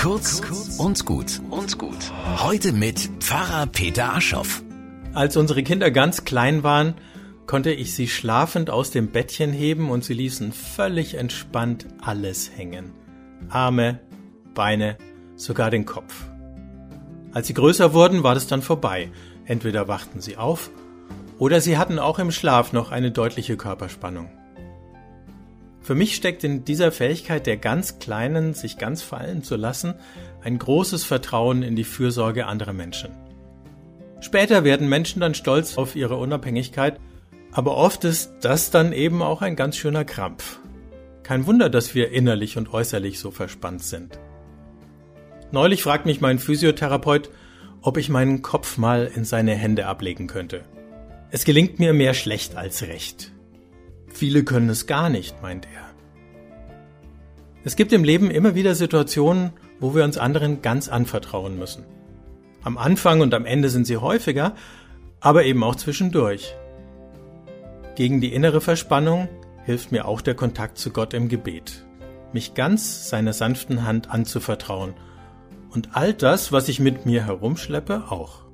Kurz und gut und gut. Heute mit Pfarrer Peter Aschoff. Als unsere Kinder ganz klein waren, konnte ich sie schlafend aus dem Bettchen heben und sie ließen völlig entspannt alles hängen. Arme, Beine, sogar den Kopf. Als sie größer wurden, war das dann vorbei. Entweder wachten sie auf oder sie hatten auch im Schlaf noch eine deutliche Körperspannung. Für mich steckt in dieser Fähigkeit der ganz Kleinen, sich ganz fallen zu lassen, ein großes Vertrauen in die Fürsorge anderer Menschen. Später werden Menschen dann stolz auf ihre Unabhängigkeit, aber oft ist das dann eben auch ein ganz schöner Krampf. Kein Wunder, dass wir innerlich und äußerlich so verspannt sind. Neulich fragt mich mein Physiotherapeut, ob ich meinen Kopf mal in seine Hände ablegen könnte. Es gelingt mir mehr schlecht als recht. Viele können es gar nicht, meint er. Es gibt im Leben immer wieder Situationen, wo wir uns anderen ganz anvertrauen müssen. Am Anfang und am Ende sind sie häufiger, aber eben auch zwischendurch. Gegen die innere Verspannung hilft mir auch der Kontakt zu Gott im Gebet, mich ganz seiner sanften Hand anzuvertrauen und all das, was ich mit mir herumschleppe, auch.